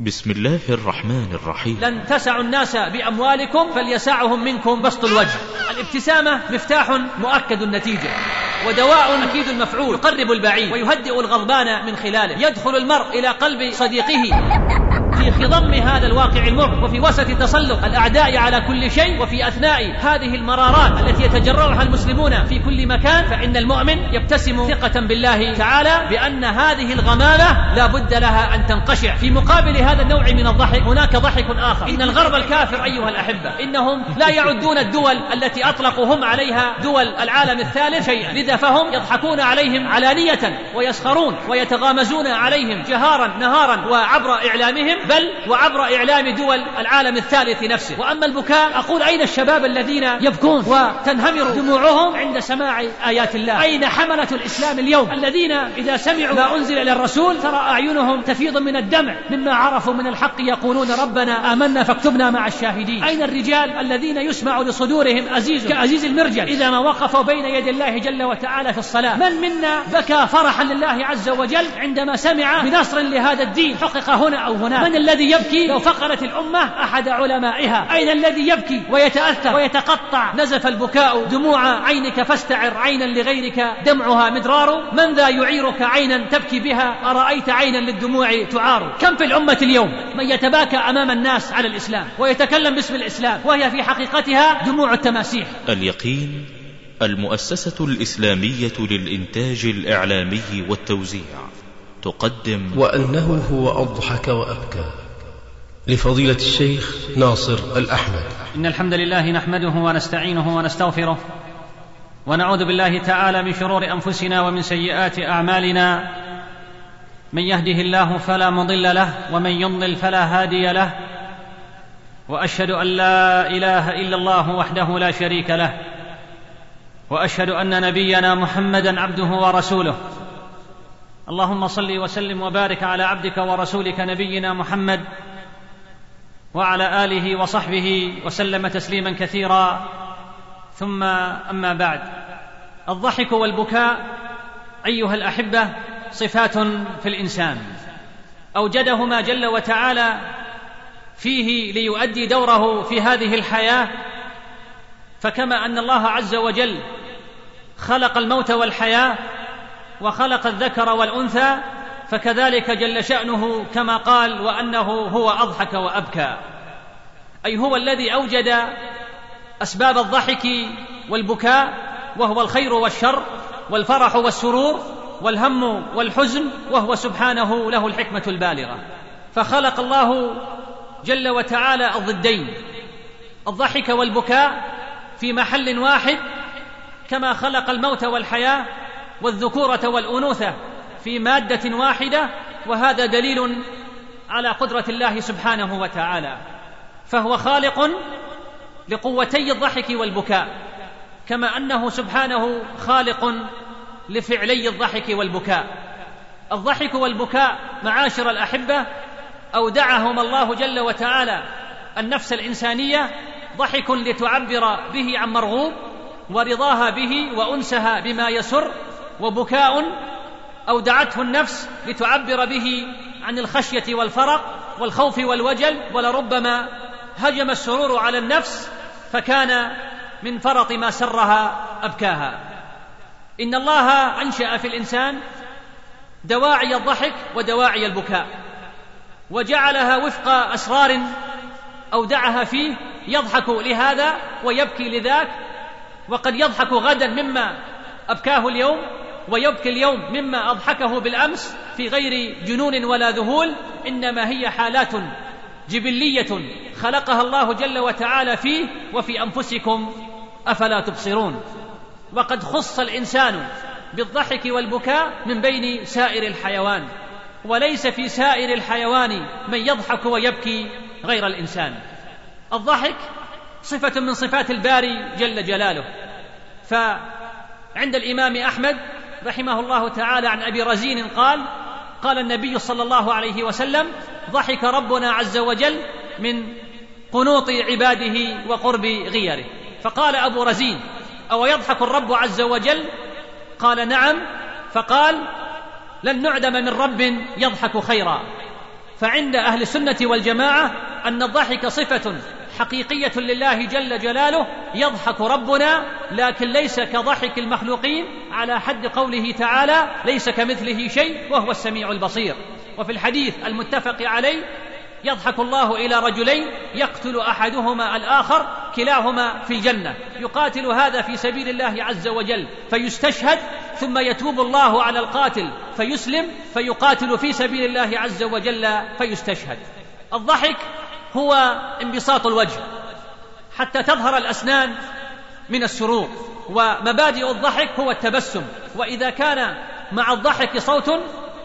بسم الله الرحمن الرحيم. لن تسعوا الناس بأموالكم فليسعهم منكم بسط الوجه. الابتسامة مفتاح مؤكد النتيجة. ودواء أكيد المفعول يقرب البعيد ويهدئ الغضبان من خلاله. يدخل المرء إلى قلب صديقه. في هذا الواقع المر وفي وسط تسلط الأعداء على كل شيء وفي أثناء هذه المرارات التي يتجرعها المسلمون في كل مكان فإن المؤمن يبتسم ثقة بالله تعالى بأن هذه الغمامة لا بد لها أن تنقشع. في مقابل هذا النوع من الضحك هناك ضحك آخر. إن الغرب الكافر أيها الأحبة إنهم لا يعدون الدول التي أطلقوا هم عليها دول العالم الثالث شيئا لذا فهم يضحكون عليهم علانية ويسخرون ويتغامزون عليهم جهارا نهارا وعبر إعلامهم بل وعبر إعلام دول العالم الثالث نفسه. وأما البكاء أقول أين الشباب الذين يبكون؟ وتنهمر دموعهم؟ عند سماع آيات الله؟ أين حملة الإسلام اليوم؟ الذين إذا سمعوا ما أنزل إلى الرسول ترى أعينهم تفيض من الدمع مما عرفوا من الحق يقولون ربنا آمنا فاكتبنا مع الشاهدين. أين الرجال الذين يسمع لصدورهم أزيز؟ كأزيز المرجل. إذا ما وقفوا بين يدي الله جل وتعالى في الصلاة. من منا بكى فرحا لله عز وجل عندما سمع بنصر لهذا الدين؟ حقق هنا أو هناك. من الذي يبكي لو فقدت الأمة أحد علمائها؟ أين الذي يبكي ويتأثر ويتقطع؟ نزف البكاء دموع عينك فاستعر عينا لغيرك دمعها مدرار. من ذا يعيرك عينا تبكي بها؟ أرأيت عينا للدموع تعار؟ كم في الأمة اليوم من يتباكى أمام الناس على الإسلام ويتكلم باسم الإسلام وهي في حقيقتها دموع التماسيح؟ اليقين المؤسسة الإسلامية للإنتاج الإعلامي والتوزيع تقدم وأنه هو أضحك وأبكى. لفضيلة الشيخ ناصر الأحمد. إن الحمد لله نحمده ونستعينه ونستغفره ونعوذ بالله تعالى من شرور أنفسنا ومن سيئات أعمالنا. من يهده الله فلا مضل له ومن يضلل فلا هادي له. وأشهد أن لا إله إلا الله وحده لا شريك له. وأشهد أن نبينا محمدا عبده ورسوله. اللهم صل وسلم وبارك على عبدك ورسولك نبينا محمد وعلى آله وصحبه وسلم تسليما كثيرا. ثم أما بعد. الضحك والبكاء أيها الأحبة صفات في الإنسان. أوجدهما جل وتعالى فيه ليؤدي دوره في هذه الحياة. فكما أن الله عز وجل خلق الموت والحياة وخلق الذكر والأنثى فكذلك جل شأنه كما قال وأنه هو أضحك وأبكى. أي هو الذي أوجد أسباب الضحك والبكاء وهو الخير والشر والفرح والسرور والهم والحزن وهو سبحانه له الحكمة البالغة. فخلق الله جل وتعالى الضدين الضحك والبكاء في محل واحد كما خلق الموت والحياة والذكورة والأنوثة. في مادة واحدة وهذا دليل على قدرة الله سبحانه وتعالى. فهو خالق لقوتي الضحك والبكاء كما أنه سبحانه خالق لفعلي الضحك والبكاء. الضحك والبكاء معاشر الأحبة اودعهما الله جل وتعالى النفس الإنسانية ضحك لتعبر به عن مرغوب ورضاها به وأنسها بما يسر وبكاء أودعته النفس لتعبر به عن الخشية والفرق والخوف والوجل ولربما هجم السرور على النفس فكان من فرط ما سرها أبكاها. إن الله أنشأ في الإنسان دواعي الضحك ودواعي البكاء وجعلها وفق أسرار أودعها فيه يضحك لهذا ويبكي لذاك وقد يضحك غدا مما أبكاه اليوم ويبكي اليوم مما أضحكه بالأمس في غير جنون ولا ذهول إنما هي حالات جبلية خلقها الله جل وتعالى فيه وفي أنفسكم أفلا تبصرون؟ وقد خص الإنسان بالضحك والبكاء من بين سائر الحيوان وليس في سائر الحيوان من يضحك ويبكي غير الإنسان. الضحك صفة من صفات الباري جل جلاله. فعند الإمام أحمد رحمه الله تعالى عن أبي رزين قال قال النبي صلى الله عليه وسلم ضحك ربنا عز وجل من قنوط عباده وقرب غيره. فقال أبو رزين أو يضحك الرب عز وجل؟ قال نعم. فقال لن نعدم من رب يضحك خيرا. فعند أهل السنة والجماعة أن الضحك صفة حقيقية لله جل جلاله يضحك ربنا لكن ليس كضحك المخلوقين على حد قوله تعالى ليس كمثله شيء وهو السميع البصير. وفي الحديث المتفق عليه يضحك الله إلى رجلين يقتل أحدهما الآخر كلاهما في الجنة. يقاتل هذا في سبيل الله عز وجل فيستشهد ثم يتوب الله على القاتل فيسلم فيقاتل في سبيل الله عز وجل فيستشهد. الضحك هو انبساط الوجه حتى تظهر الأسنان من السرور ومبادئ الضحك هو التبسم وإذا كان مع الضحك صوت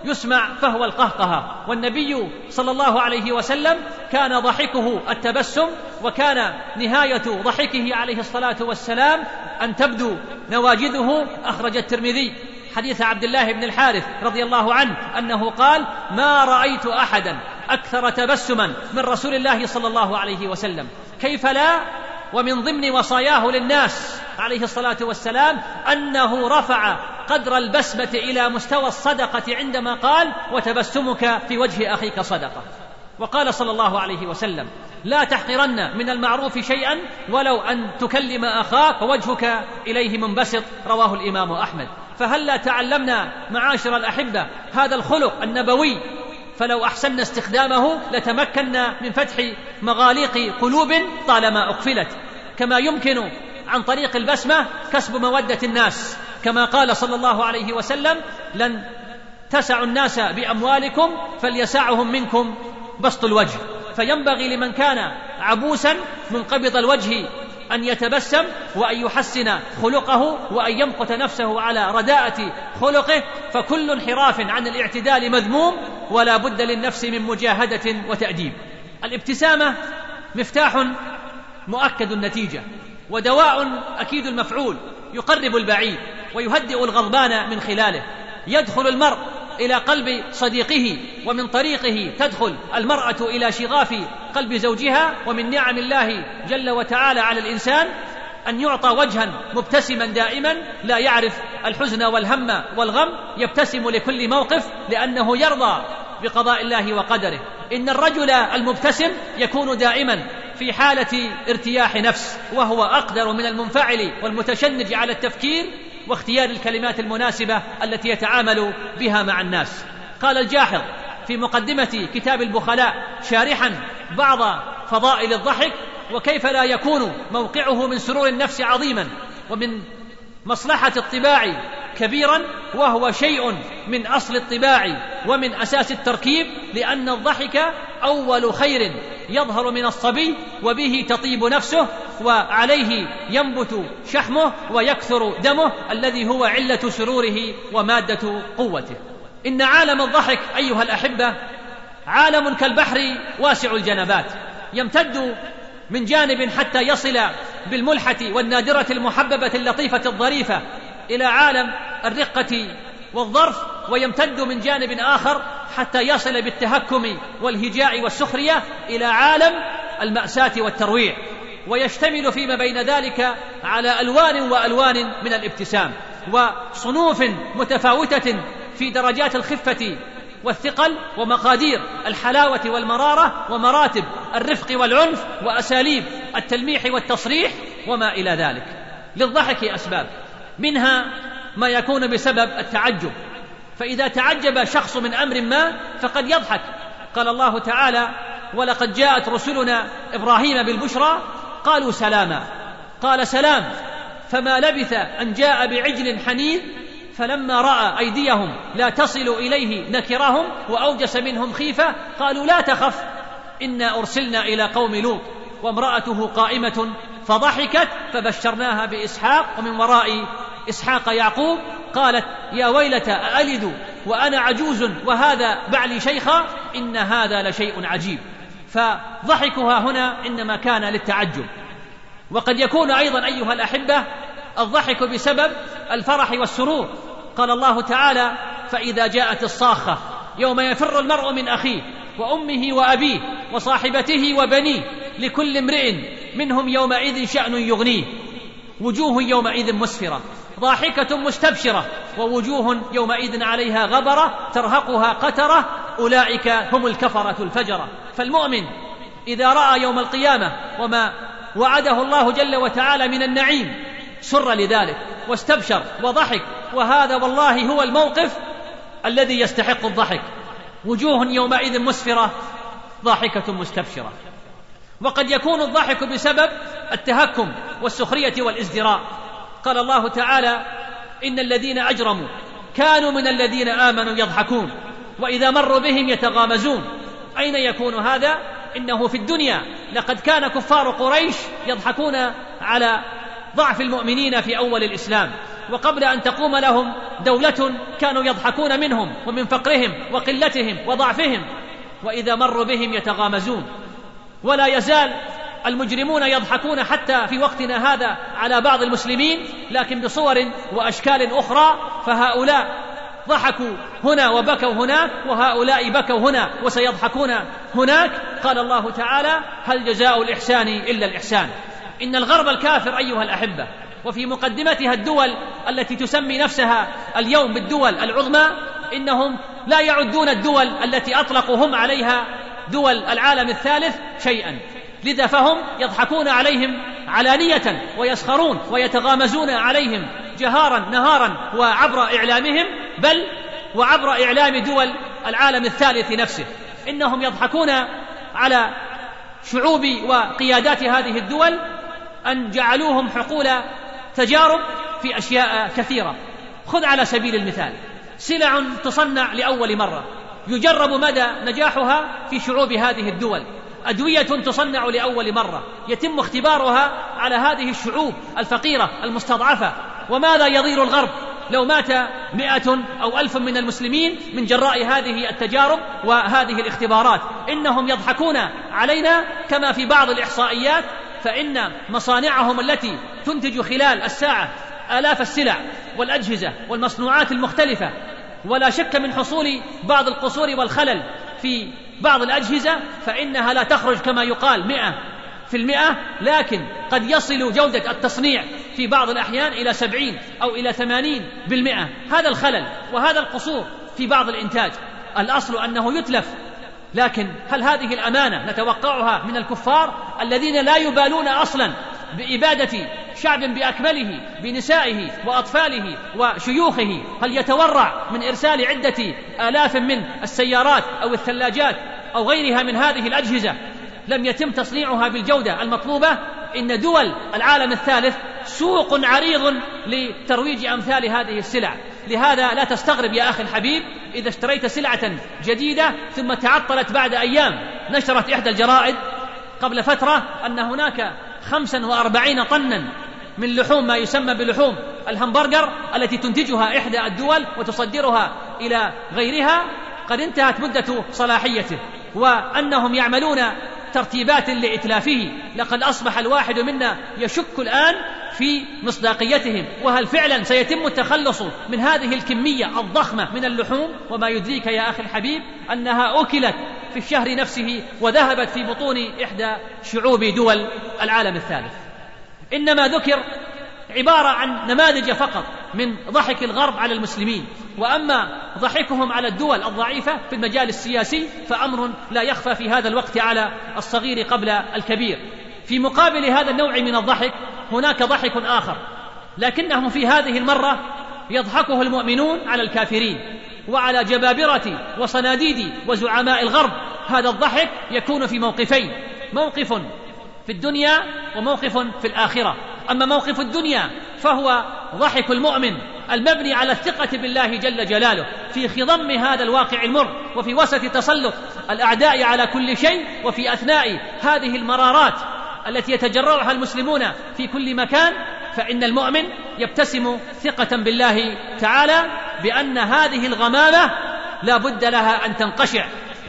يسمع فهو القهقهة. والنبي صلى الله عليه وسلم كان ضحكه التبسم وكان نهاية ضحكه عليه الصلاة والسلام أن تبدو نواجذه أخرج الترمذي. حديث عبد الله بن الحارث رضي الله عنه أنه قال ما رأيت أحدا أكثر تبسما من رسول الله صلى الله عليه وسلم. كيف لا؟ ومن ضمن وصاياه للناس عليه الصلاة والسلام أنه رفع قدر البسمة إلى مستوى الصدقة عندما قال وتبسمك في وجه أخيك صدقة وقال صلى الله عليه وسلم لا تحقرن من المعروف شيئا ولو أن تكلم أخاك ووجهك إليه منبسط رواه الإمام أحمد. فهلا تعلمنا معاشر الأحبة هذا الخلق النبوي؟ فلو احسنا استخدامه لتمكنا من فتح مغاليق قلوب طالما أقفلت. كما يمكن عن طريق البسمة كسب مودة الناس. كما قال صلى الله عليه وسلم لن تسعوا الناس بأموالكم فليسعهم منكم بسط الوجه فينبغي لمن كان عبوسا منقبض الوجه أن يتبسم وأن يحسن خلقه وأن يمقت نفسه على رداءة خلقه فكل انحراف عن الاعتدال مذموم ولا بد للنفس من مجاهدة وتأديب. الابتسامة مفتاح مؤكد النتيجة ودواء أكيد المفعول يقرب البعيد ويهدئ الغضبان من خلاله. يدخل المرء إلى قلب صديقه ومن طريقه تدخل المرأة إلى شغاف قلب زوجها ومن نعم الله جل وتعالى على الإنسان أن يعطى وجها مبتسما دائما لا يعرف الحزن والهم والغم يبتسم لكل موقف لأنه يرضى بقضاء الله وقدره. إن الرجل المبتسم يكون دائما في حالة ارتياح نفس وهو أقدر من المنفعل والمتشنج على التفكير واختيار الكلمات المناسبة التي يتعامل بها مع الناس. قال الجاحظ في مقدمة كتاب البخلاء شارحا بعض فضائل الضحك وكيف لا يكون موقعه من سرور النفس عظيما ومن مصلحة الطباع كبيرا وهو شيء من أصل الطباع ومن أساس التركيب لأن الضحك أول خير يظهر من الصبي وبه تطيب نفسه وعليه ينبت شحمه ويكثر دمه الذي هو علة سروره ومادة قوته. إن عالم الضحك أيها الأحبة عالم كالبحر واسع الجنبات يمتد من جانب حتى يصل بالملحة والنادرة المحببة اللطيفة الظريفة إلى عالم الرقة والظرف ويمتد من جانب آخر حتى يصل بالتهكم والهجاء والسخرية إلى عالم المأساة والترويع. ويشتمل فيما بين ذلك على ألوان وألوان من الابتسام وصنوف متفاوتة في درجات الخفة والثقل ومقادير الحلاوة والمرارة ومراتب الرفق والعنف وأساليب التلميح والتصريح وما إلى ذلك. للضحك أسباب. منها ما يكون بسبب التعجب. فإذا تعجب شخص من أمر ما فقد يضحك. قال الله تعالى ولقد جاءت رسلنا إبراهيم بالبشرى قالوا سلاما. قال سلام. فما لبث أن جاء بعجل حنيذ فلما رأى أيديهم لا تصل إليه نكرهم وأوجس منهم خيفة قالوا لا تخف إنا أرسلنا إلى قوم لوط وامرأته قائمة فضحكت فبشرناها بإسحاق ومن وراء إسحاق يعقوب قالت يا ويلتى أألد؟ وأنا عجوز وهذا بعلي شيخا؟ إن هذا لشيء عجيب. فضحكها هنا إنما كان للتعجب. وقد يكون أيضا أيها الأحبة الضحك بسبب الفرح والسرور. قال الله تعالى فإذا جاءت الصاخة يوم يفر المرء من أخيه وأمه وأبيه وصاحبته وبنيه لكل امرئ منهم يومئذ شأن يغنيه وجوه يومئذ مسفرة. ضاحكة مستبشرة ووجوه يومئذ عليها غبرة ترهقها قترة أولئك هم الكفرة الفجرة. فالمؤمن إذا رأى يوم القيامة وما وعده الله جل وتعالى من النعيم سر لذلك واستبشر وضحك وهذا والله هو الموقف الذي يستحق الضحك. وجوه يومئذ مسفرة ضاحكة مستبشرة. وقد يكون الضحك بسبب التهكم والسخرية والازدراء. قال الله تعالى إن الذين أجرموا كانوا من الذين آمنوا يضحكون وإذا مروا بهم يتغامزون. أين يكون هذا؟ إنه في الدنيا. لقد كان كفار قريش يضحكون على ضعف المؤمنين في أول الإسلام. وقبل أن تقوم لهم دولة كانوا يضحكون منهم ومن فقرهم وقلتهم وضعفهم. وإذا مروا بهم يتغامزون. ولا يزال المجرمون يضحكون حتى في وقتنا هذا على بعض المسلمين لكن بصور وأشكال أخرى فهؤلاء ضحكوا هنا وبكوا هناك وهؤلاء بكوا هنا وسيضحكون هناك. قال الله تعالى هل جزاء الإحسان إلا الإحسان إن الغرب الكافر أيها الأحبة وفي مقدمتها الدول التي تسمي نفسها اليوم بالدول العظمى إنهم لا يعدون الدول التي اطلقوا هم عليها دول العالم الثالث شيئا. لذا فهم يضحكون عليهم علانية ويسخرون ويتغامزون عليهم جهارا نهارا وعبر إعلامهم بل وعبر إعلام دول العالم الثالث نفسه. إنهم يضحكون على شعوب وقيادات هذه الدول أن جعلوهم حقول تجارب في أشياء كثيرة. خذ على سبيل المثال سلع تصنع لأول مرة يجرب مدى نجاحها في شعوب هذه الدول. أدوية تصنع لأول مرة. يتم اختبارها على هذه الشعوب الفقيرة المستضعفة. وماذا يضير الغرب؟ لو مات مئة أو ألف من المسلمين من جراء هذه التجارب وهذه الاختبارات. إنهم يضحكون علينا كما في بعض الإحصائيات فإن مصانعهم التي تنتج خلال الساعة آلاف السلع والأجهزة والمصنوعات المختلفة. ولا شك من حصول بعض القصور والخلل في بعض الأجهزة فإنها لا تخرج كما يقال مئة في المئة لكن قد يصل جودة التصنيع في بعض الأحيان إلى سبعين أو إلى ثمانين بالمئة. هذا الخلل وهذا القصور في بعض الإنتاج. الأصل أنه يتلف. لكن هل هذه الأمانة نتوقعها من الكفار الذين لا يبالون أصلا بإبادة شعب بأكمله بنسائه وأطفاله وشيوخه. هل يتورع من إرسال عدة آلاف من السيارات أو الثلاجات أو غيرها من هذه الأجهزة؟ لم يتم تصنيعها بالجودة المطلوبة. إن دول العالم الثالث سوق عريض لترويج أمثال هذه السلع. لهذا لا تستغرب يا أخي الحبيب إذا اشتريت سلعة جديدة ثم تعطلت بعد أيام. نشرت إحدى الجرائد قبل فترة أن هناك خمسا وأربعين طنا من لحوم ما يسمى بلحوم الهمبرجر التي تنتجها إحدى الدول وتصدرها إلى غيرها قد انتهت مدة صلاحيته وأنهم يعملون ترتيبات لإتلافه. لقد أصبح الواحد منا يشك الآن في مصداقيتهم وهل فعلا سيتم التخلص من هذه الكمية الضخمة من اللحوم؟ وما يدريك يا أخي الحبيب أنها أكلت في الشهر نفسه وذهبت في بطون إحدى شعوب دول العالم الثالث. إنما ذكر عبارة عن نماذج فقط من ضحك الغرب على المسلمين وأما ضحكهم على الدول الضعيفة في المجال السياسي فأمر لا يخفى في هذا الوقت على الصغير قبل الكبير. في مقابل هذا النوع من الضحك هناك ضحك آخر لكنهم في هذه المرة يضحكه المؤمنون على الكافرين. وعلى جبابرة وصناديد وزعماء الغرب. هذا الضحك يكون في موقفين. موقف في الدنيا وموقف في الآخرة. أما موقف الدنيا فهو ضحك المؤمن المبني على الثقة بالله جل جلاله في خضم هذا الواقع المر وفي وسط تسلط الأعداء على كل شيء وفي أثناء هذه المرارات التي يتجرعها المسلمون في كل مكان فإن المؤمن يبتسم ثقة بالله تعالى بأن هذه الغمامة لا بد لها أن تنقشع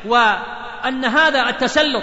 وأن هذا التسلط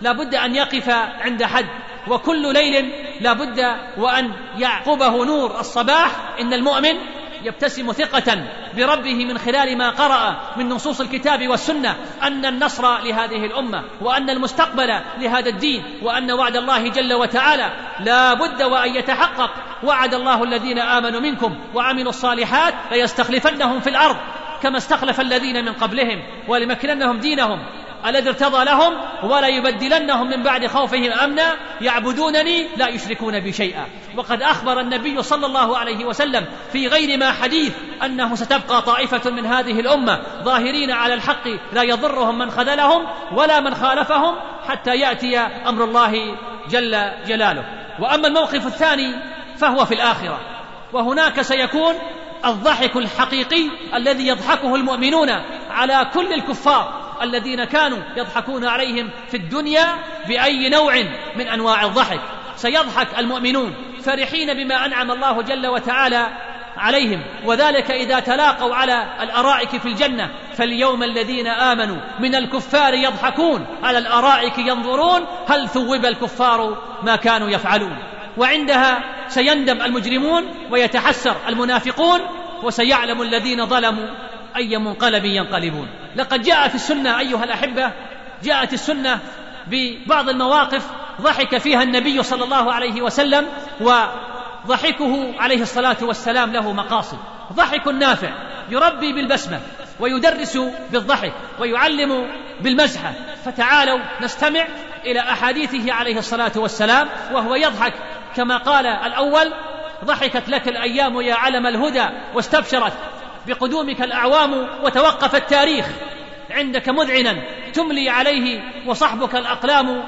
لا بد أن يقف عند حد وكل ليل لا بد وأن يعقبه نور الصباح إن المؤمن يبتسم ثقة بربه من خلال ما قرأ من نصوص الكتاب والسنة أن النصر لهذه الأمة وأن المستقبل لهذا الدين وأن وعد الله جل وتعالى. لا بد وأن يتحقق. وعد الله الذين آمنوا منكم وعملوا الصالحات ليستخلفنهم في الأرض كما استخلف الذين من قبلهم ولمكننهم دينهم. الذي ارتضى لهم ولا يبدلنهم من بعد خوفهم أمنا؟ يعبدونني لا يشركون بي شيئا. وقد أخبر النبي صلى الله عليه وسلم في غير ما حديث أنه ستبقى طائفة من هذه الأمة ظاهرين على الحق لا يضرهم من خذلهم ولا من خالفهم حتى يأتي أمر الله جل جلاله. وأما الموقف الثاني فهو في الآخرة. وهناك سيكون الضحك الحقيقي الذي يضحكه المؤمنون على كل الكفار. الذين كانوا يضحكون عليهم في الدنيا بأي نوع من أنواع الضحك. سيضحك المؤمنون فرحين بما أنعم الله جل وتعالى عليهم. وذلك إذا تلاقوا على الأرائك في الجنة. فاليوم الذين آمنوا من الكفار يضحكون على الأرائك ينظرون هل ثوب الكفار ما كانوا يفعلون. وعندها سيندم المجرمون ويتحسر المنافقون. وسيعلم الذين ظلموا أي منقلب ينقلبون. لقد جاء في السنة أيها الأحبة جاءت السنة ببعض المواقف ضحك فيها النبي صلى الله عليه وسلم وضحكه عليه الصلاة والسلام له مقاصد. ضحك نافع يربي بالبسمة ويدرس بالضحك ويعلم بالمزحة. فتعالوا نستمع إلى أحاديثه عليه الصلاة والسلام وهو يضحك. كما قال الأول ضحكت لك الأيام يا علم الهدى واستبشرت. بقدومك الأعوام وتوقف التاريخ. عندك مذعنا تملي عليه وصحبك الأقلام.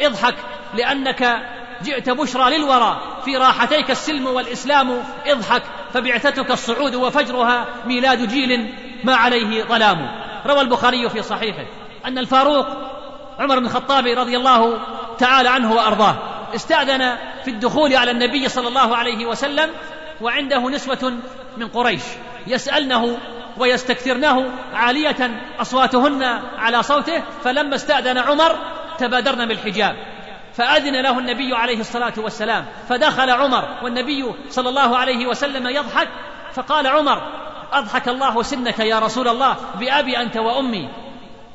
اضحك لأنك جئت بشرى للورى في راحتيك السلم والإسلام. اضحك فبعثتك الصعود وفجرها ميلاد جيل ما عليه ظلام. روى البخاري في صحيحه أن الفاروق عمر بن الخطاب رضي الله تعالى عنه وأرضاه استأذن في الدخول على النبي صلى الله عليه وسلم وعنده نسوة من قريش. يسألنه ويستكثرنه عالية أصواتهن على صوته فلما استأذن عمر تبادرن بالحجاب فأذن له النبي عليه الصلاة والسلام فدخل عمر والنبي صلى الله عليه وسلم يضحك فقال عمر أضحك الله سنك يا رسول الله بأبي أنت وأمي.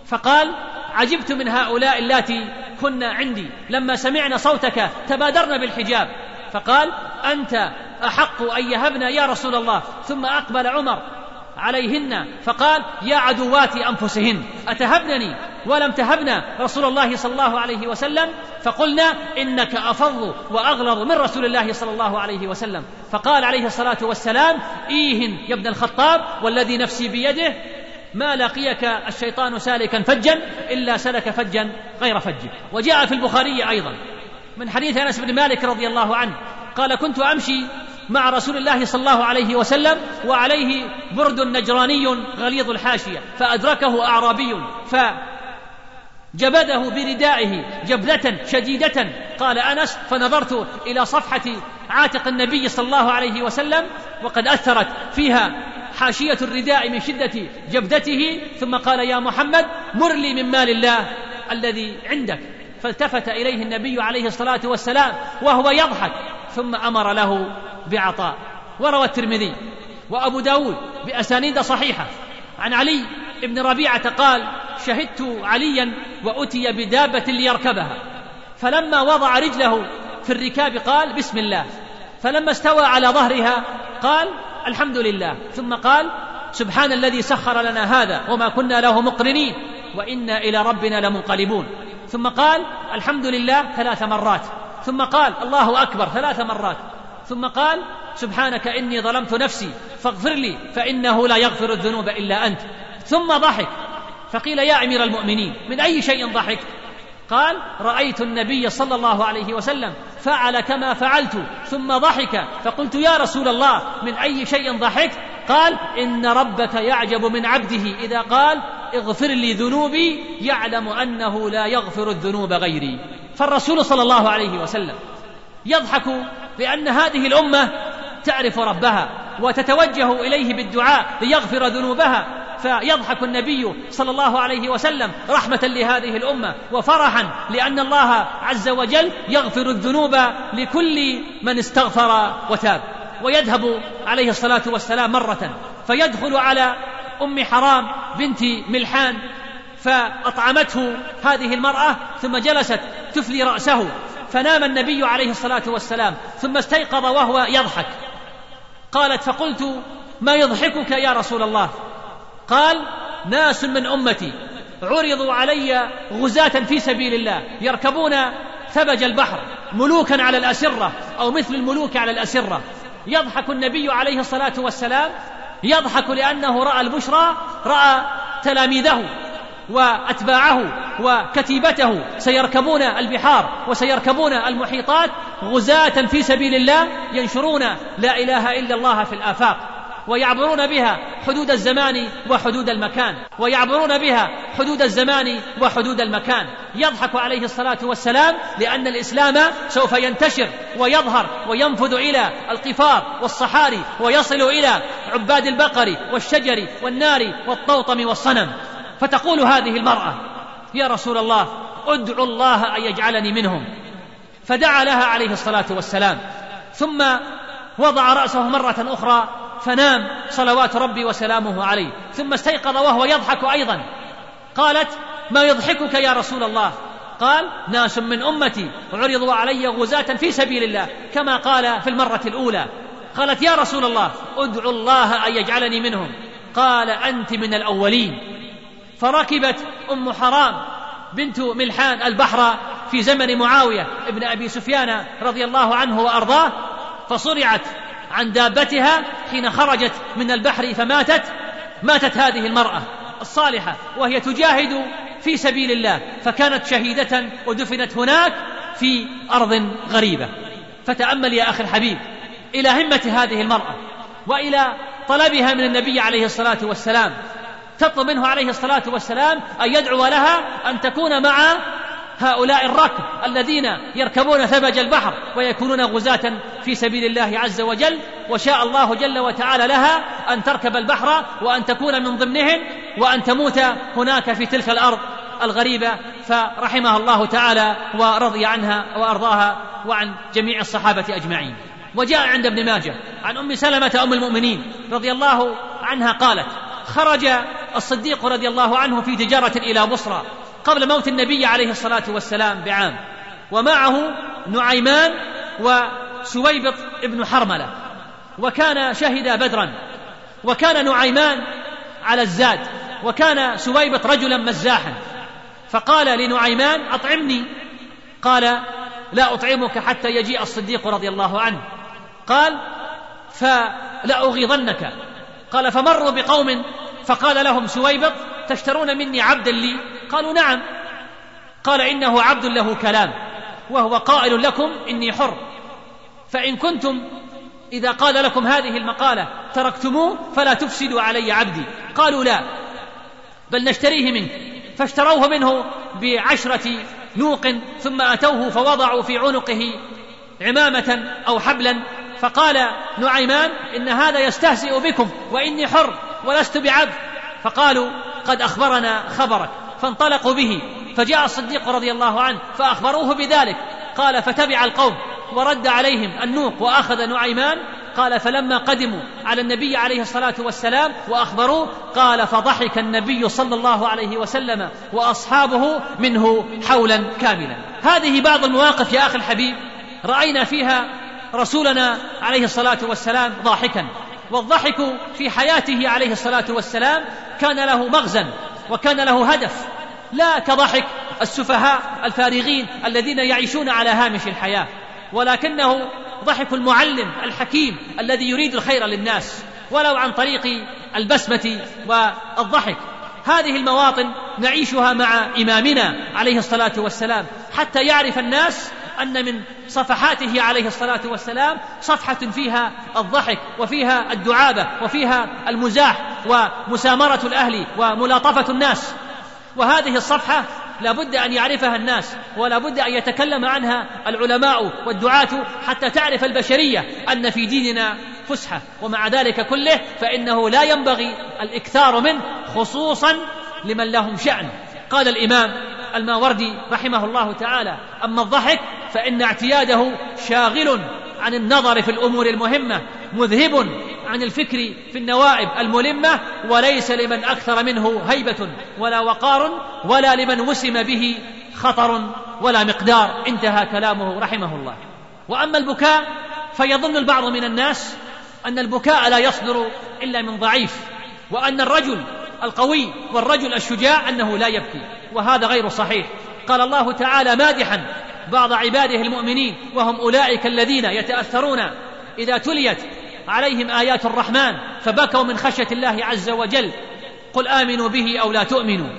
فقال عجبت من هؤلاء اللاتي كن عندي لما سمعنا صوتك تبادرن بالحجاب. فقال أنت أحق أن يهبن يا رسول الله. ثم أقبل عمر عليهن فقال يا عدوات أنفسهن أتهبنني؟ ولم تهبنا رسول الله صلى الله عليه وسلم؟ فقلنا إنك أفض وأغلظ من رسول الله صلى الله عليه وسلم. فقال عليه الصلاة والسلام إيهن يا ابن الخطاب والذي نفسي بيده ما لقيك الشيطان سالكا فجا إلا سلك فجا غير فجه وجاء في البخاري أيضا. من حديث أنس بن مالك رضي الله عنه قال كنت أمشي مع رسول الله صلى الله عليه وسلم وعليه برد نجراني غليظ الحاشية فأدركه أعرابي ف جبده بردائه جبلة شديدة. قال أنس فنظرت إلى صفحة عاتق النبي صلى الله عليه وسلم وقد أثرت فيها حاشية الرداء من شدة جبدته. ثم قال يا محمد مر لي من مال الله الذي عندك. فالتفت إليه النبي عليه الصلاة والسلام وهو يضحك ثم أمر له بعطاء وروى الترمذي وأبو داود بأسانيد صحيحة. عن علي بن ربيعة قال شهدت عليا وأتي بدابة ليركبها. فلما وضع رجله في الركاب قال بسم الله. فلما استوى على ظهرها قال الحمد لله. ثم قال سبحان الذي سخر لنا هذا وما كنا له مقرنين وإنا إلى ربنا لمنقلبون. ثم قال الحمد لله ثلاث مرات. ثم قال الله أكبر ثلاث مرات. ثم قال سبحانك إني ظلمت نفسي فاغفر لي فإنه لا يغفر الذنوب إلا أنت. ثم ضحك فقيل يا أمير المؤمنين من أي شيء ضحك؟ قال رأيت النبي صلى الله عليه وسلم فعل كما فعلت. ثم ضحك فقلت يا رسول الله من أي شيء ضحكت قال إن ربك يعجب من عبده إذا قال اغفر لي ذنوبي يعلم أنه لا يغفر الذنوب غيري. فالرسول صلى الله عليه وسلم يضحك لأن هذه الأمة تعرف ربها وتتوجه إليه بالدعاء ليغفر ذنوبها فيضحك النبي صلى الله عليه وسلم رحمة لهذه الأمة وفرحا لأن الله عز وجل يغفر الذنوب لكل من استغفر وتاب. ويذهب عليه الصلاة والسلام مرة فيدخل على أم حرام بنت ملحان فأطعمته هذه المرأة ثم جلست تفلي رأسه فنام النبي عليه الصلاة والسلام ثم استيقظ وهو يضحك. قالت فقلت ما يضحكك يا رسول الله؟ قال ناس من أمتي عرضوا علي غزاة في سبيل الله يركبون ثبج البحر ملوكا على الأسرة أو مثل الملوك على الأسرة. يضحك النبي عليه الصلاة والسلام يضحك لأنه رأى البشرى رأى تلاميذه. وأتباعه وكتيبته. سيركبون البحار وسيركبون المحيطات غزاة في سبيل الله ينشرون لا إله إلا الله في الآفاق ويعبرون بها حدود الزمان وحدود المكان ويعبرون بها حدود الزمان وحدود المكان. يضحك عليه الصلاة والسلام لأن الإسلام سوف ينتشر ويظهر وينفذ إلى القفار والصحاري ويصل إلى عباد البقر والشجر والنار والطوطم والصنم. فتقول هذه المرأة يا رسول الله ادعو الله أن يجعلني منهم. فدعا لها عليه الصلاة والسلام. ثم وضع رأسه مرة أخرى فنام صلوات ربي وسلامه عليه. ثم استيقظ وهو يضحك أيضا. قالت ما يضحكك يا رسول الله؟ قال ناس من أمتي عرضوا علي غزاة في سبيل الله كما قال في المرة الأولى. قالت يا رسول الله ادعو الله أن يجعلني منهم. قال أنت من الأولين. فركبت أم حرام بنت ملحان البحر في زمن معاوية ابن أبي سفيان رضي الله عنه وأرضاه فصرعت عن دابتها حين خرجت من البحر فماتت ماتت هذه المرأة الصالحة وهي تجاهد في سبيل الله فكانت شهيدة ودفنت هناك في أرض غريبة. فتأمل يا أخي الحبيب إلى همة هذه المرأة وإلى طلبها من النبي عليه الصلاة والسلام. تطلب منه عليه الصلاة والسلام أن يدعو لها أن تكون مع هؤلاء الركب الذين يركبون ثبج البحر ويكونون غزاة في سبيل الله عز وجل. وشاء الله جل وتعالى لها أن تركب البحر وأن تكون من ضمنهم وأن تموت هناك في تلك الأرض الغريبة. فرحمها الله تعالى ورضي عنها وأرضاها وعن جميع الصحابة أجمعين. وجاء عند ابن ماجه عن أم سلمة أم المؤمنين رضي الله عنها قالت خرج الصديق رضي الله عنه في تجارة إلى بصرى قبل موت النبي عليه الصلاة والسلام بعام. ومعه نعيمان وسويبط ابن حرملة. وكان شهد بدرا. وكان نعيمان على الزاد. وكان سويبط رجلا مزاحا. فقال لنعيمان أطعمني. قال لا أطعمك حتى يجيء الصديق رضي الله عنه. قال فلأغيظنك قال فمروا بقوم فقال لهم سويبط تشترون مني عبدا لي؟ قالوا نعم. قال إنه عبد له كلام وهو قائل لكم إني حر. فإن كنتم إذا قال لكم هذه المقالة تركتموه فلا تفسدوا علي عبدي. قالوا لا بل نشتريه منك فاشتروه منه بعشرة نوق ثم أتوه فوضعوا في عنقه عمامة أو حبلا. فقال نعيمان إن هذا يستهزئ بكم وإني حر. ولست بعبد. فقالوا قد أخبرنا خبرك. فانطلقوا به. فجاء الصديق رضي الله عنه فأخبروه بذلك. قال فتبع القوم ورد عليهم النوق وأخذ نعيمان. قال فلما قدموا على النبي عليه الصلاة والسلام وأخبروه قال فضحك النبي صلى الله عليه وسلم وأصحابه منه حولا كاملا. هذه بعض المواقف يا أخي الحبيب. رأينا فيها رسولنا عليه الصلاة والسلام ضاحكا. والضحك في حياته عليه الصلاة والسلام كان له مغزى وكان له هدف لا كضحك السفهاء الفارغين الذين يعيشون على هامش الحياة ولكنه ضحك المعلم الحكيم الذي يريد الخير للناس ولو عن طريق البسمة والضحك. هذه المواطن نعيشها مع إمامنا عليه الصلاة والسلام حتى يعرف الناس أن من صفحاته عليه الصلاة والسلام صفحة فيها الضحك وفيها الدعابة وفيها المزاح ومسامرة الأهل وملاطفة الناس. وهذه الصفحة لا بد أن يعرفها الناس ولا بد أن يتكلم عنها العلماء والدعاة حتى تعرف البشرية أن في ديننا فسحة. ومع ذلك كله فإنه لا ينبغي الإكثار منه خصوصا لمن لهم شأن. قال الإمام الماوردي رحمه الله تعالى. أما الضحك فإن اعتياده شاغل عن النظر في الأمور المهمة مذهب عن الفكر في النوائب الملمة وليس لمن أكثر منه هيبة ولا وقار ولا لمن وسم به خطر ولا مقدار. انتهى كلامه رحمه الله. وأما البكاء فيظن البعض من الناس أن البكاء لا يصدر إلا من ضعيف وأن الرجل القوي والرجل الشجاع أنه لا يبكي. وهذا غير صحيح. قال الله تعالى مادحا. بعض عباده المؤمنين وهم أولئك الذين يتأثرون إذا تليت عليهم آيات الرحمن فبكوا من خشية الله عز وجل. قل آمنوا به أو لا تؤمنوا.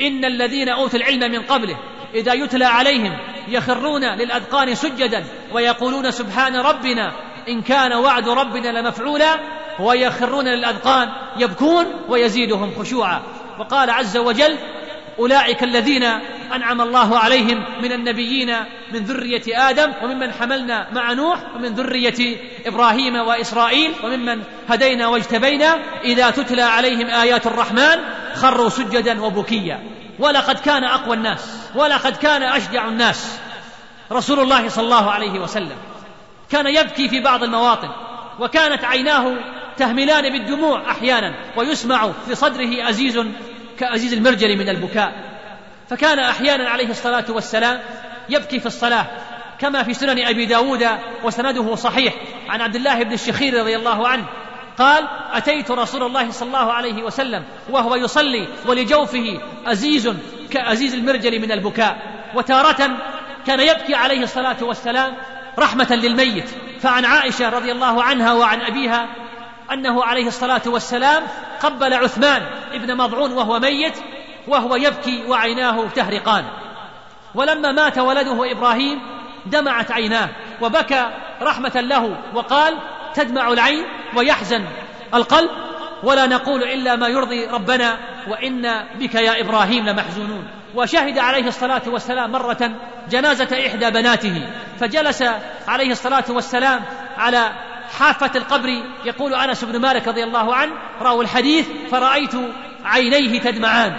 إن الذين أوتوا العلم من قبله إذا يتلى عليهم يخرون للأذقان سجدا ويقولون سبحان ربنا إن كان وعد ربنا لمفعولا ويخرون للأذقان يبكون ويزيدهم خشوعا. وقال عز وجل أولئك الذين أنعم الله عليهم من النبيين من ذرية آدم وممن حملنا مع نوح ومن ذرية إبراهيم وإسرائيل وممن هدينا واجتبينا إذا تتلى عليهم آيات الرحمن خروا سجدا وبكيا. ولقد كان أقوى الناس ولقد كان أشجع الناس. رسول الله صلى الله عليه وسلم كان يبكي في بعض المواطن وكانت عيناه تهملان بالدموع أحيانا ويسمع في صدره ازيز كازيز المرجل من البكاء. فكان أحيانا عليه الصلاة والسلام يبكي في الصلاة كما في سنن أبي داود وسنده صحيح. عن عبد الله بن الشخير رضي الله عنه قال أتيت رسول الله صلى الله عليه وسلم وهو يصلي ولجوفه أزيز كأزيز المرجل من البكاء. وتارة كان يبكي عليه الصلاة والسلام رحمة للميت. فعن عائشة رضي الله عنها وعن أبيها أنه عليه الصلاة والسلام قبل عثمان ابن مضعون وهو ميت وهو يبكي وعيناه تهرقان. ولما مات ولده إبراهيم دمعت عيناه وبكى رحمة له وقال تدمع العين ويحزن القلب ولا نقول إلا ما يرضي ربنا وأنا بك يا إبراهيم لمحزونون. وشهد عليه الصلاة والسلام مرة جنازة إحدى بناته فجلس عليه الصلاة والسلام على حافة القبر يقول أنس بن مالك رضي الله عنه رأوا الحديث فرأيت عينيه تدمعان.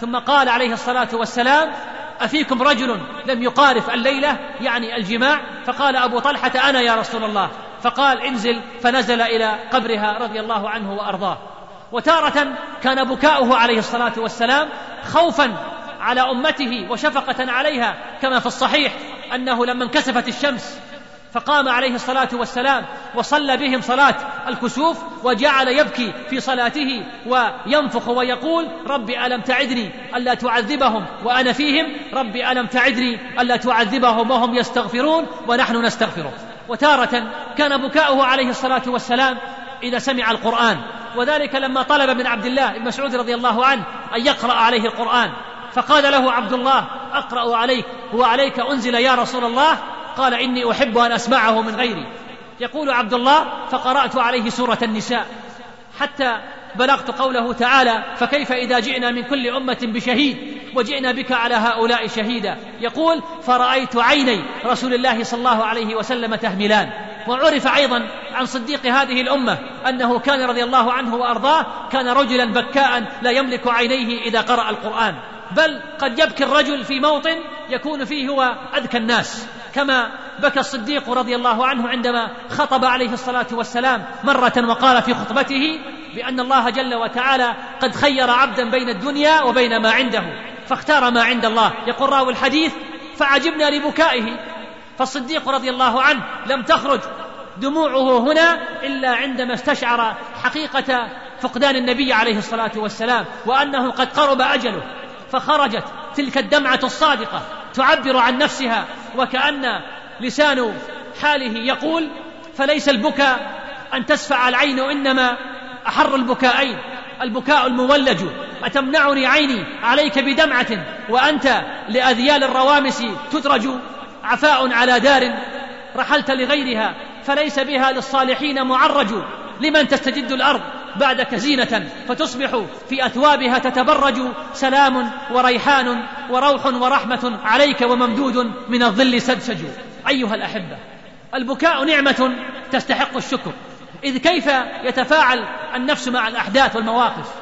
ثم قال عليه الصلاة والسلام أفيكم رجل لم يقارف الليلة يعني الجماع؟ فقال أبو طلحة أنا يا رسول الله. فقال انزل فنزل إلى قبرها رضي الله عنه وأرضاه. وتارة كان بكاؤه عليه الصلاة والسلام خوفا على أمته وشفقة عليها كما في الصحيح أنه لما انكسفت الشمس فقام عليه الصلاة والسلام وصلى بهم صلاة الكسوف وجعل يبكي في صلاته وينفخ ويقول رب ألم تعدني ألا تعذبهم وأنا فيهم؟ رب ألم تعدني ألا تعذبهم وهم يستغفرون ونحن نستغفرك وتارة كان بكاؤه عليه الصلاة والسلام إذا سمع القرآن. وذلك لما طلب من عبد الله بن مسعود رضي الله عنه أن يقرأ عليه القرآن. فقال له عبد الله أقرأ عليك هو عليك أنزل يا رسول الله. قال إني أحب أن أسمعه من غيري. يقول عبد الله فقرأت عليه سورة النساء. حتى بلغت قوله تعالى فكيف إذا جئنا من كل أمة بشهيد وجئنا بك على هؤلاء شهيدا. يقول فرأيت عيني رسول الله صلى الله عليه وسلم تهملان. وعرف أيضا عن صديق هذه الأمة أنه كان رضي الله عنه وأرضاه كان رجلا بكاء لا يملك عينيه إذا قرأ القرآن. بل قد يبكي الرجل في موطن يكون فيه هو أذكى الناس. كما بكى الصديق رضي الله عنه عندما خطب عليه الصلاة والسلام مرة وقال في خطبته بأن الله جل وتعالى قد خير عبدا بين الدنيا وبين ما عنده فاختار ما عند الله. يقول راوي الحديث فعجبنا لبكائه. فالصديق رضي الله عنه لم تخرج. دموعه هنا إلا عندما استشعر حقيقة فقدان النبي عليه الصلاة والسلام وأنه قد قرب أجله فخرجت تلك الدمعة الصادقة. تعبر عن نفسها وكأن لسان حاله يقول فليس البكاء أن تسفع العين إنما أحر البكائين البكاء المولج أتمنعني عيني عليك بدمعة وأنت لأذيال الروامس تدرج عفاء على دار رحلت لغيرها فليس بها للصالحين معرج. لمن تستجد الأرض؟ بعدك زينة فتصبح في أثوابها تتبرج سلام وريحان وروح ورحمة عليك وممدود من الظل سدسج. أيها الأحبة البكاء نعمة تستحق الشكر. إذ كيف يتفاعل النفس مع الأحداث والمواقف؟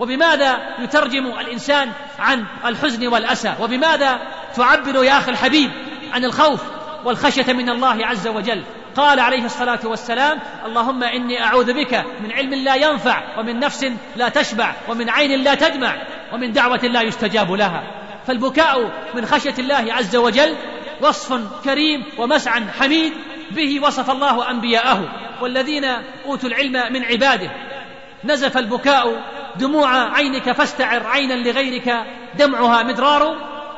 وبماذا يترجم الإنسان عن الحزن والأسى؟ وبماذا تعبر يا أخي الحبيب عن الخوف والخشية من الله عز وجل؟ قال عليه الصلاة والسلام اللهم إني أعوذ بك من علم لا ينفع ومن نفس لا تشبع ومن عين لا تدمع ومن دعوة لا يستجاب لها. فالبكاء من خشية الله عز وجل وصف كريم ومسعى حميد به وصف الله أنبياءه. والذين أوتوا العلم من عباده. نزف البكاء دموع عينك فاستعر عينا لغيرك دمعها مدرار.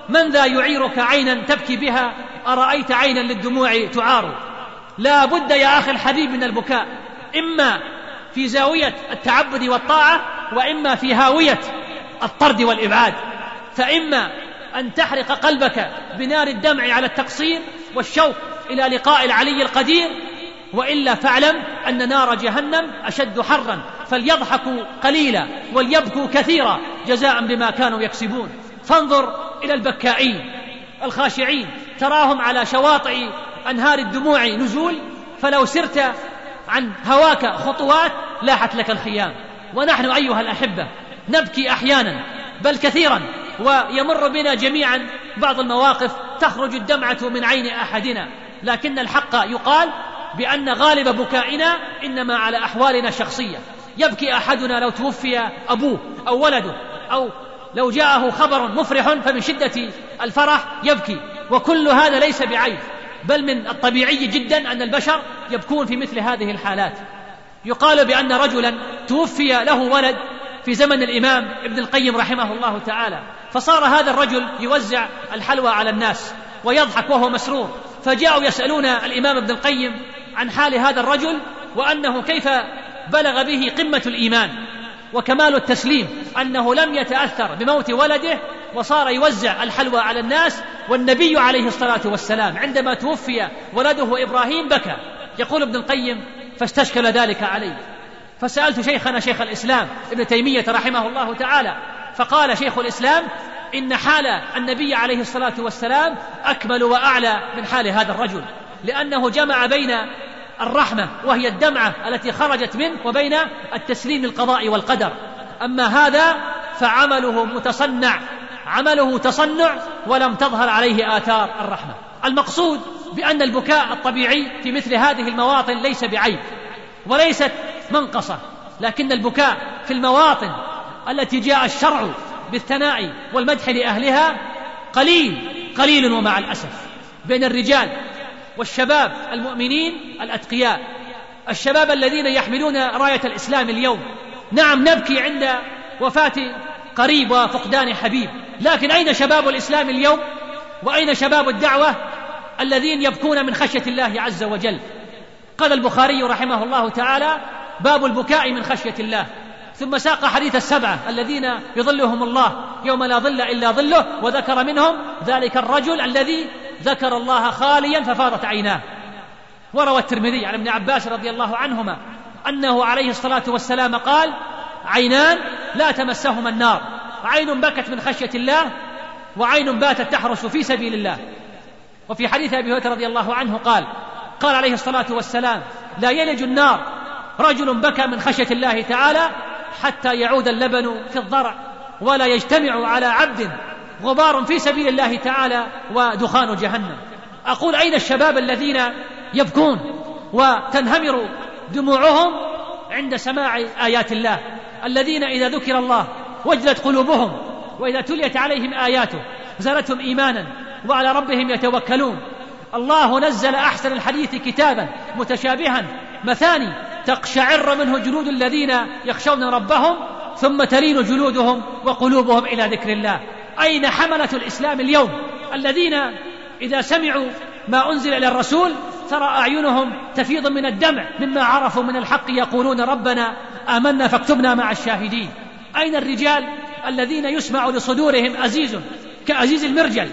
من ذا يعيرك عينا تبكي بها؟ أرأيت عينا للدموع تعار؟ لا بد يا أخي الحبيب من البكاء إما في زاوية التعبد والطاعة وإما في هاوية الطرد والإبعاد فإما أن تحرق قلبك بنار الدمع على التقصير والشوق إلى لقاء العلي القدير وإلا فاعلم أن نار جهنم أشد حرا فليضحكوا قليلا وليبكوا كثيرا جزاء بما كانوا يكسبون. فانظر إلى البكائين الخاشعين تراهم على شواطئ انهار الدموع نزول فلو سرت عن هواك خطوات لاحت لك الخيام. ونحن أيها الأحبة نبكي أحيانا بل كثيرا ويمر بنا جميعا بعض المواقف تخرج الدمعة من عين أحدنا. لكن الحق يقال بأن غالب بكائنا إنما على أحوالنا الشخصية يبكي أحدنا لو توفي أبوه أو ولده أو لو جاءه خبر مفرح فمن شدة الفرح يبكي. وكل هذا ليس بعيب. بل من الطبيعي جدا أن البشر يبكون في مثل هذه الحالات. يقال بأن رجلا توفي له ولد في زمن الإمام ابن القيم رحمه الله تعالى فصار هذا الرجل يوزع الحلوى على الناس ويضحك وهو مسرور. فجاءوا يسألون الإمام ابن القيم عن حال هذا الرجل وأنه كيف بلغ به قمة الإيمان. وكمال التسليم أنه لم يتأثر بموت ولده وصار يوزع الحلوى على الناس والنبي عليه الصلاة والسلام. عندما توفي ولده إبراهيم بكى. يقول ابن القيم فاستشكل ذلك علي. فسألت شيخنا شيخ الإسلام ابن تيمية رحمه الله تعالى فقال شيخ الإسلام إن حال النبي عليه الصلاة والسلام أكمل وأعلى من حال هذا الرجل لأنه جمع بين الرحمة وهي الدمعة التي خرجت منه وبين التسليم القضاء والقدر. أما هذا فعمله متصنع عمله تصنع ولم تظهر عليه آثار الرحمة. المقصود بأن البكاء الطبيعي في مثل هذه المواطن ليس بعيب وليست منقصة لكن البكاء في المواطن التي جاء الشرع بالثناء والمدح لأهلها قليل قليل ومع الأسف. بين الرجال والشباب المؤمنين الأتقياء. الشباب الذين يحملون راية الإسلام اليوم. نعم نبكي عند وفاة قريب وفقدان حبيب. لكن أين شباب الإسلام اليوم؟ وأين شباب الدعوة الذين يبكون من خشية الله عز وجل؟ قال البخاري رحمه الله تعالى باب البكاء من خشية الله. ثم ساق حديث السبعة الذين يظلهم الله يوم لا ظل إلا ظله وذكر منهم ذلك الرجل الذي ذكر الله خاليا ففاضت عيناه. وروى الترمذي عن ابن عباس رضي الله عنهما أنه عليه الصلاة والسلام قال عينان لا تمسهما النار. عين بكت من خشية الله وعين باتت تحرس في سبيل الله. وفي حديث أبي هريرة رضي الله عنه قال قال عليه الصلاة والسلام لا يلج النار رجل بكى من خشية الله تعالى حتى يعود اللبن في الضرع ولا يجتمع على عبد غبار في سبيل الله تعالى ودخان جهنم. أقول أين الشباب الذين يبكون وتنهمر دموعهم عند سماع آيات الله؟ الذين إذا ذكر الله وجلت قلوبهم وإذا تليت عليهم آياته زادتهم إيمانا وعلى ربهم يتوكلون. الله نزل أحسن الحديث كتابا متشابها مثاني تقشعر منه جلود الذين يخشون ربهم ثم تلين جلودهم وقلوبهم إلى ذكر الله. أين حملة الإسلام اليوم؟ الذين إذا سمعوا ما أنزل إلى الرسول ترى أعينهم تفيض من الدمع مما عرفوا من الحق يقولون ربنا آمنا فاكتبنا مع الشاهدين. أين الرجال الذين يسمع لصدورهم أزيز كأزيز المرجل؟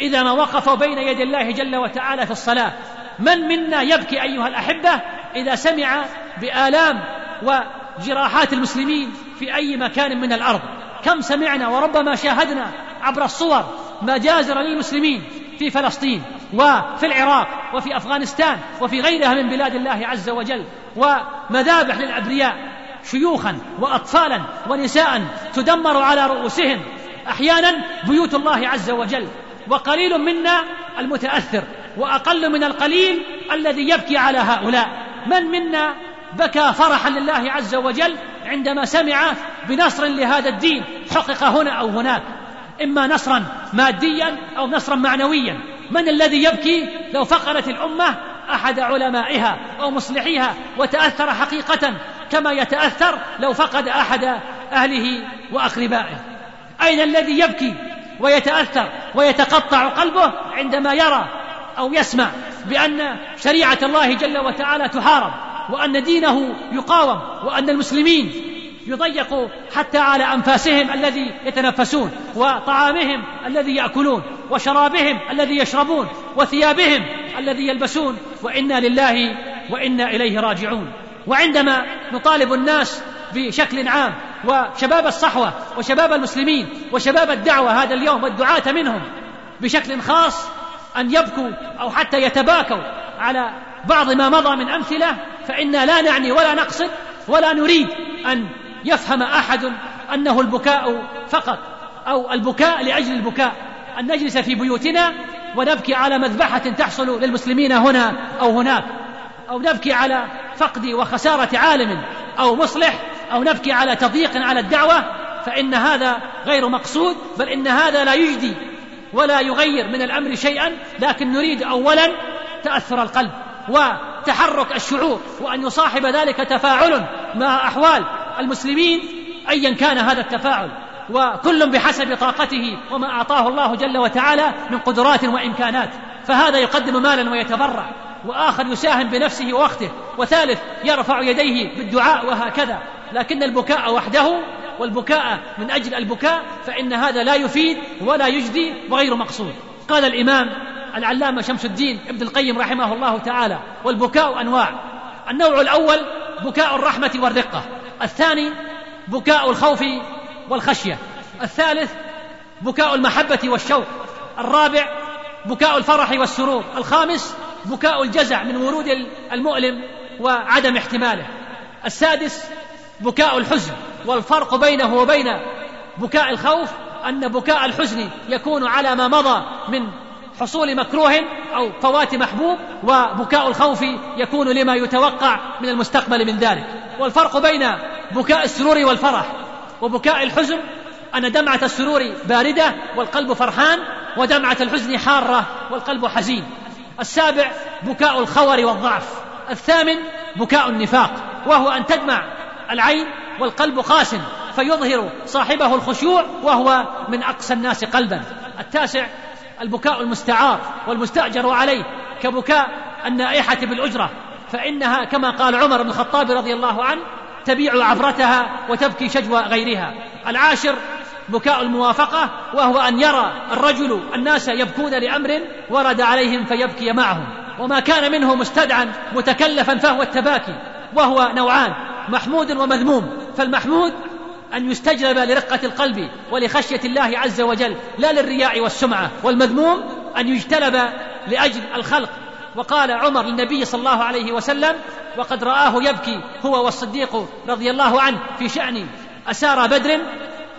إذا ما وقفوا بين يدي الله جل وتعالى في الصلاة من منا يبكي أيها الأحبة إذا سمع بآلام وجراحات المسلمين في أي مكان من الأرض؟ كم سمعنا وربما شاهدنا عبر الصور مجازر للمسلمين في فلسطين وفي العراق وفي أفغانستان وفي غيرها من بلاد الله عز وجل ومذابح للأبرياء. شيوخا واطفالا ونساء تدمر على رؤوسهم. أحيانا بيوت الله عز وجل. وقليل منا المتأثر وأقل من القليل الذي يبكي على هؤلاء. من منا بكى فرحا لله عز وجل عندما سمع بنصر لهذا الدين حقق هنا أو هناك؟ إما نصرا ماديا أو نصرا معنويا. من الذي يبكي لو فقدت الأمة أحد علمائها أو مصلحيها وتأثر حقيقه كما يتأثر لو فقد أحد أهله وأقربائه. أين الذي يبكي ويتأثر ويتقطع قلبه عندما يرى أو يسمع بأن شريعة الله جل وتعالى تحارب وأن دينه يقاوم وأن المسلمين يضيق حتى على أنفاسهم الذي يتنفسون وطعامهم الذي يأكلون وشرابهم الذي يشربون وثيابهم الذي يلبسون وإنا لله وإنا إليه راجعون. وعندما نطالب الناس بشكل عام وشباب الصحوة وشباب المسلمين وشباب الدعوة هذا اليوم والدعاة منهم بشكل خاص أن يبكوا أو حتى يتباكوا على بعض ما مضى من أمثلة فإنا لا نعني ولا نقصد ولا نريد أن يفهم أحد أنه البكاء فقط أو البكاء لأجل البكاء. أن نجلس في بيوتنا ونبكي على مذبحة تحصل للمسلمين هنا أو هناك. أو نبكي على فقد وخسارة عالم أو مصلح أو نبكي على تضييق على الدعوة فإن هذا غير مقصود بل إن هذا لا يجدي ولا يغير من الأمر شيئا لكن نريد أولا تأثر القلب وتحرك الشعور وأن يصاحب ذلك تفاعل مع أحوال المسلمين أيا كان هذا التفاعل. وكل بحسب طاقته وما أعطاه الله جل وتعالى من قدرات وإمكانات فهذا يقدم مالا ويتبرع. وآخر يساهم بنفسه ووقته وثالث يرفع يديه بالدعاء وهكذا. لكن البكاء وحده والبكاء من أجل البكاء فإن هذا لا يفيد ولا يجدي وغير مقصود. قال الإمام العلامة شمس الدين ابن القيم رحمه الله تعالى والبكاء أنواع. النوع الأول بكاء الرحمة والرقة. الثاني بكاء الخوف والخشية. الثالث بكاء المحبة والشوق. الرابع بكاء الفرح والسرور. الخامس بكاء الجزع من ورود المؤلم وعدم احتماله. السادس بكاء الحزن والفرق بينه وبين بكاء الخوف أن بكاء الحزن يكون على ما مضى من حصول مكروه أو فوات محبوب وبكاء الخوف يكون لما يتوقع من المستقبل من ذلك. والفرق بين بكاء السرور والفرح وبكاء الحزن أن دمعة السرور باردة والقلب فرحان ودمعة الحزن حارة والقلب حزين. السابع بكاء الخور والضعف الثامن بكاء النفاق وهو أن تدمع العين والقلب قاس فيظهر صاحبه الخشوع وهو من اقسى الناس قلبا. التاسع البكاء المستعار والمستأجر عليه كبكاء النائحة بالأجرة فإنها كما قال عمر بن الخطاب رضي الله عنه تبيع عبرتها وتبكي شجوى غيرها. العاشر بكاء الموافقة وهو أن يرى الرجل الناس يبكون لأمر ورد عليهم فيبكي معهم. وما كان منه مستدعا متكلفا فهو التباكي وهو نوعان محمود ومذموم. فالمحمود أن يستجلب لرقة القلب ولخشية الله عز وجل لا للرياء والسمعة. والمذموم أن يجتلب لأجل الخلق. وقال عمر للنبي صلى الله عليه وسلم وقد رآه يبكي هو والصديق رضي الله عنه في شأن أسارى بدر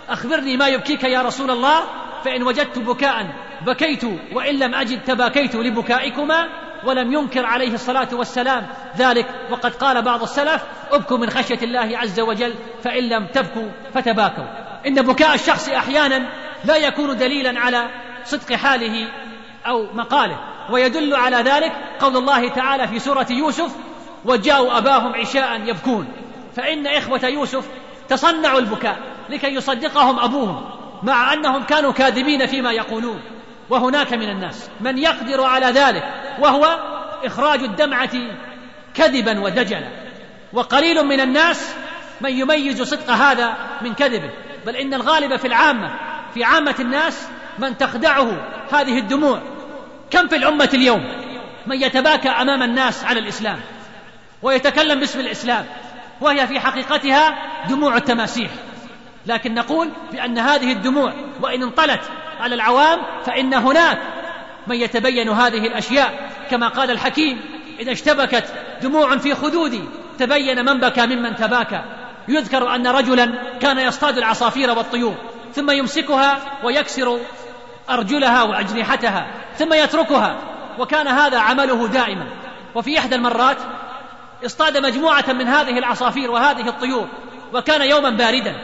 أخبرني ما يبكيك يا رسول الله فإن وجدت بكاء بكيت وإن لم أجد تباكيت لبكائكما ولم ينكر عليه الصلاة والسلام ذلك وقد قال بعض السلف ابكوا من خشية الله عز وجل فإن لم تبكوا فتباكوا. إن بكاء الشخص أحيانا لا يكون دليلا على صدق حاله أو مقاله ويدل على ذلك قول الله تعالى في سورة يوسف وجاءوا أباهم عشاء يبكون فإن إخوة يوسف تصنعوا البكاء. لكي يصدقهم أبوهم مع أنهم كانوا كاذبين فيما يقولون. وهناك من الناس من يقدر على ذلك وهو إخراج الدمعة كذبا ودجلا. وقليل من الناس من يميز صدق هذا من كذبه. بل إن الغالب في العامة في عامة الناس من تخدعه هذه الدموع. كم في الأمة اليوم من يتباكى أمام الناس على الإسلام ويتكلم باسم الإسلام وهي في حقيقتها دموع التماسيح. لكن نقول بأن هذه الدموع وإن انطلت على العوام فإن هناك من يتبين هذه الأشياء. كما قال الحكيم إذا اشتبكت دموع في خدودي تبين من بكى ممن تباكى. يذكر أن رجلا كان يصطاد العصافير والطيور ثم يمسكها ويكسر أرجلها وأجنحتها ثم يتركها وكان هذا عمله دائما. وفي إحدى المرات اصطاد مجموعة من هذه العصافير وهذه الطيور وكان يوما باردا.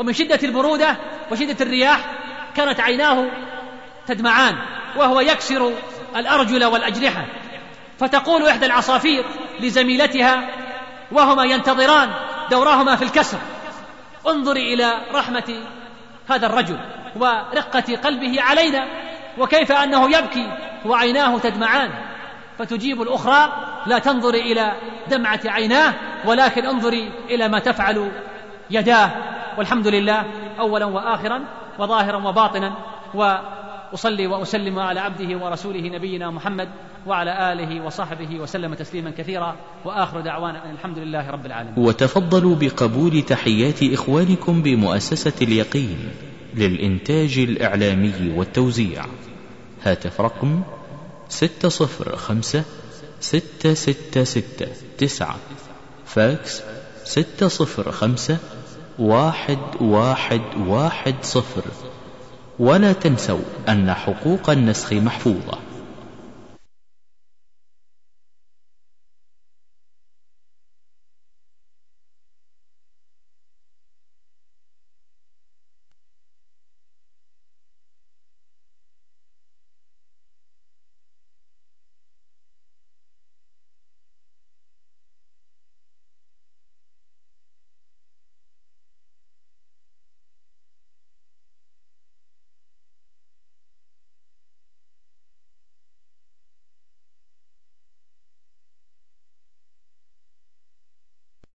ومن شدة البرودة وشدة الرياح كانت عيناه تدمعان وهو يكسر الأرجل والأجنحة. فتقول إحدى العصافير لزميلتها وهما ينتظران دورهما في الكسر انظري إلى رحمة هذا الرجل ورقة قلبه علينا وكيف أنه يبكي وعيناه تدمعان. فتجيب الأخرى لا تنظري إلى دمعة عيناه ولكن انظري إلى ما تفعل يداه. والحمد لله أولا وآخرا وظاهرا وباطنا وأصلي وأسلم على عبده ورسوله نبينا محمد وعلى آله وصحبه وسلم تسليما كثيرا وآخر دعوانا أن الحمد لله رب العالمين. وتفضلوا بقبول تحيات إخوانكم بمؤسسة اليقين للإنتاج الإعلامي والتوزيع. هاتف رقم ستة صفر خمسة ستة ستة ستة تسعة. فاكس ستة صفر خمسة واحد واحد واحد صفر. ولا تنسوا أن حقوق النسخ محفوظة.